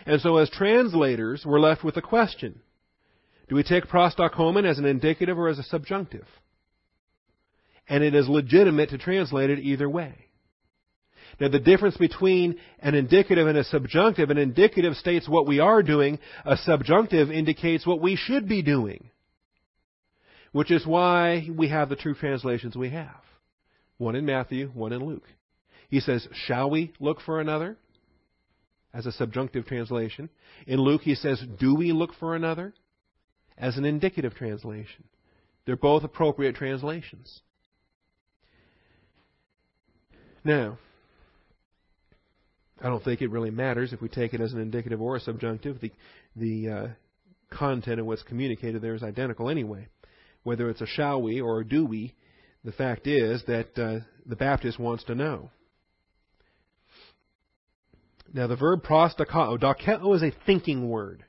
And so as translators, we're left with a question. Do we take prostokomen as an indicative or as a subjunctive? And it is legitimate to translate it either way. Now the difference between an indicative and a subjunctive, an indicative states what we are doing, a subjunctive indicates what we should be doing. which is why we have the two translations we have one in Matthew, one in Luke. He says, Shall we look for another? As a subjunctive translation. In Luke, he says, Do we look for another? As an indicative translation. They're both appropriate translations. Now, I don't think it really matters if we take it as an indicative or a subjunctive. The, the uh, content of what's communicated there is identical anyway. Whether it's a shall we or a do we, the fact is that uh, the Baptist wants to know. Now, the verb prostakao, dokeo is a thinking word.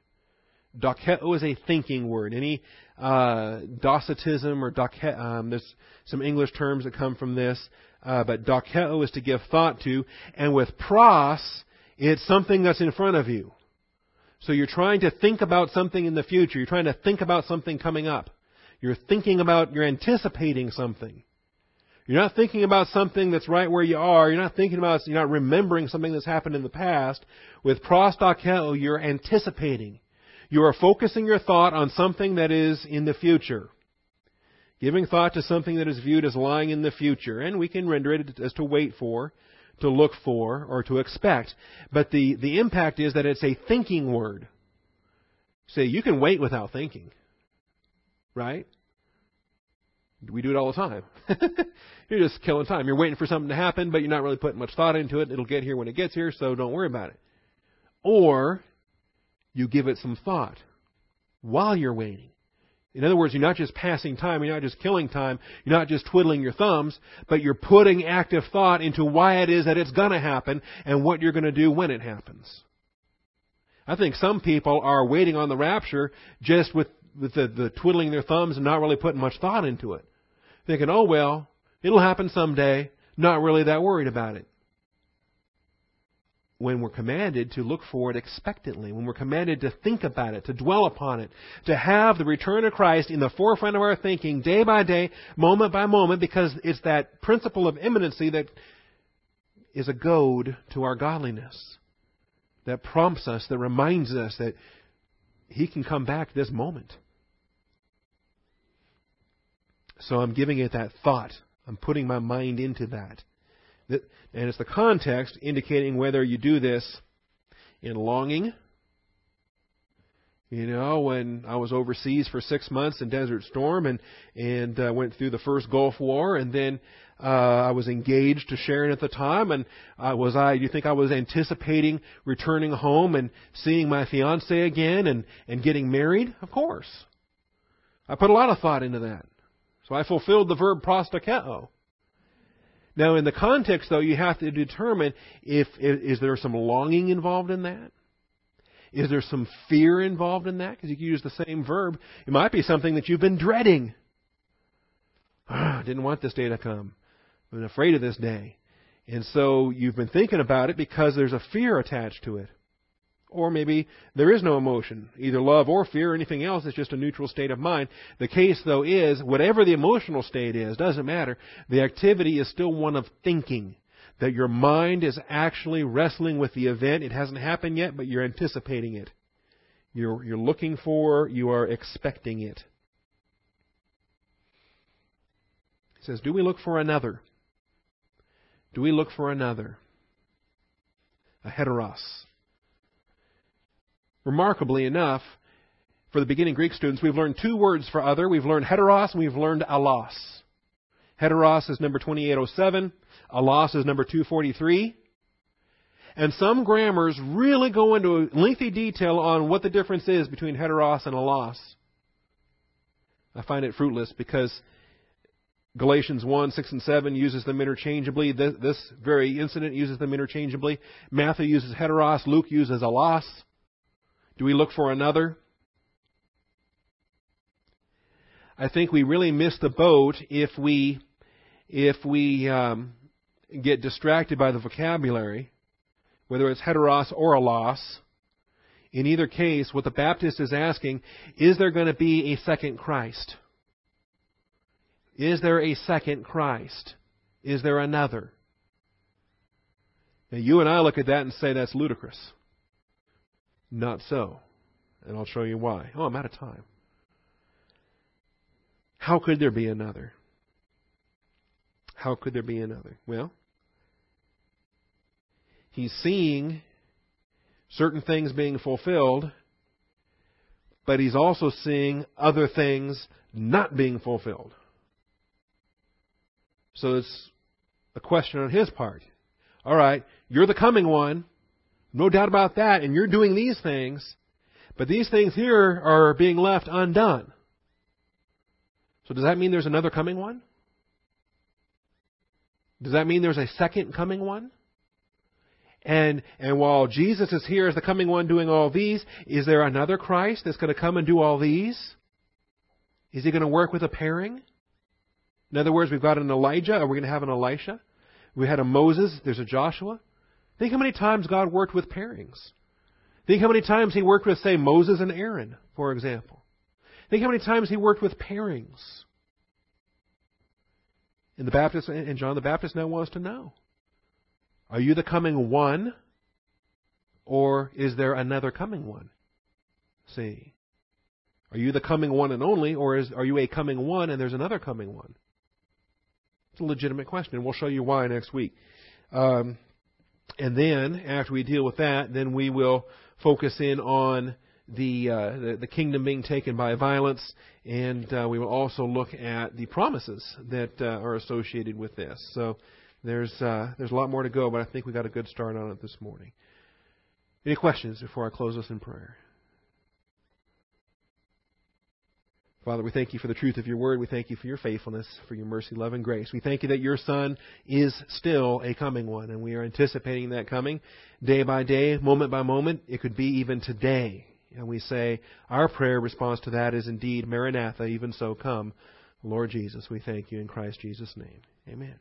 Dokeo is a thinking word. Any uh, docetism or doke, um, there's some English terms that come from this, uh, but dokeo is to give thought to, and with pros, it's something that's in front of you. So you're trying to think about something in the future. You're trying to think about something coming up. You're thinking about, you're anticipating something. You're not thinking about something that's right where you are. You're not thinking about, you're not remembering something that's happened in the past. With prostakeo, you're anticipating. You are focusing your thought on something that is in the future. Giving thought to something that is viewed as lying in the future. And we can render it as to wait for, to look for, or to expect. But the, the impact is that it's a thinking word. Say, you can wait without thinking. Right? We do it all the time. *laughs* you're just killing time. You're waiting for something to happen, but you're not really putting much thought into it. It'll get here when it gets here, so don't worry about it. Or you give it some thought while you're waiting. In other words, you're not just passing time, you're not just killing time, you're not just twiddling your thumbs, but you're putting active thought into why it is that it's going to happen and what you're going to do when it happens. I think some people are waiting on the rapture just with, with the, the twiddling their thumbs and not really putting much thought into it. Thinking, oh well, it'll happen someday, not really that worried about it when we're commanded to look for it expectantly, when we're commanded to think about it, to dwell upon it, to have the return of Christ in the forefront of our thinking day by day, moment by moment, because it's that principle of imminency that is a goad to our godliness, that prompts us, that reminds us that He can come back this moment. So I'm giving it that thought. I'm putting my mind into that. And it's the context indicating whether you do this in longing. You know, when I was overseas for six months in Desert Storm and and uh, went through the first Gulf War, and then uh, I was engaged to Sharon at the time, and uh, was I? Do you think I was anticipating returning home and seeing my fiance again and and getting married? Of course, I put a lot of thought into that. So I fulfilled the verb prostakeo. Now, in the context, though, you have to determine if is there some longing involved in that. Is there some fear involved in that? Because you can use the same verb. It might be something that you've been dreading. *sighs* Ah, didn't want this day to come. I've been afraid of this day. And so you've been thinking about it because there's a fear attached to it. Or maybe there is no emotion, either love or fear or anything else. It's just a neutral state of mind. The case, though, is whatever the emotional state is, doesn't matter. The activity is still one of thinking. That your mind is actually wrestling with the event. It hasn't happened yet, but you're anticipating it. You're, you're looking for, you are expecting it. He says, Do we look for another? Do we look for another? A heteros remarkably enough, for the beginning Greek students, we've learned two words for other. We've learned heteros and we've learned allos. Heteros is number 2807. Allos is number 243. And some grammars really go into lengthy detail on what the difference is between heteros and allos. I find it fruitless because Galatians 1, 6, and 7 uses them interchangeably. This, this very incident uses them interchangeably. Matthew uses heteros. Luke uses allos. Do we look for another? I think we really miss the boat if we if we um, get distracted by the vocabulary, whether it's heteros or allos. In either case, what the Baptist is asking is there going to be a second Christ? Is there a second Christ? Is there another? Now, you and I look at that and say that's ludicrous. Not so. And I'll show you why. Oh, I'm out of time. How could there be another? How could there be another? Well, he's seeing certain things being fulfilled, but he's also seeing other things not being fulfilled. So it's a question on his part. All right, you're the coming one, no doubt about that, and you're doing these things, but these things here are being left undone. So does that mean there's another coming one? Does that mean there's a second coming one? And and while Jesus is here as the coming one doing all these, is there another Christ that's going to come and do all these? Is he going to work with a pairing? In other words, we've got an Elijah, are we going to have an Elisha? We had a Moses, there's a Joshua. Think how many times God worked with pairings. Think how many times he worked with, say, Moses and Aaron, for example. Think how many times he worked with pairings. And the Baptist and John the Baptist now wants to know. Are you the coming one? Or is there another coming one? See. Are you the coming one and only, or is, are you a coming one and there's another coming one? It's a legitimate question, and we'll show you why next week. Um, and then, after we deal with that, then we will focus in on the, uh, the, the kingdom being taken by violence, and uh, we will also look at the promises that uh, are associated with this. So there's uh, there's a lot more to go, but I think we got a good start on it this morning. Any questions before I close us in prayer? Father, we thank you for the truth of your word. We thank you for your faithfulness, for your mercy, love, and grace. We thank you that your Son is still a coming one, and we are anticipating that coming day by day, moment by moment. It could be even today. And we say, our prayer response to that is indeed, Maranatha, even so come. Lord Jesus, we thank you in Christ Jesus' name. Amen.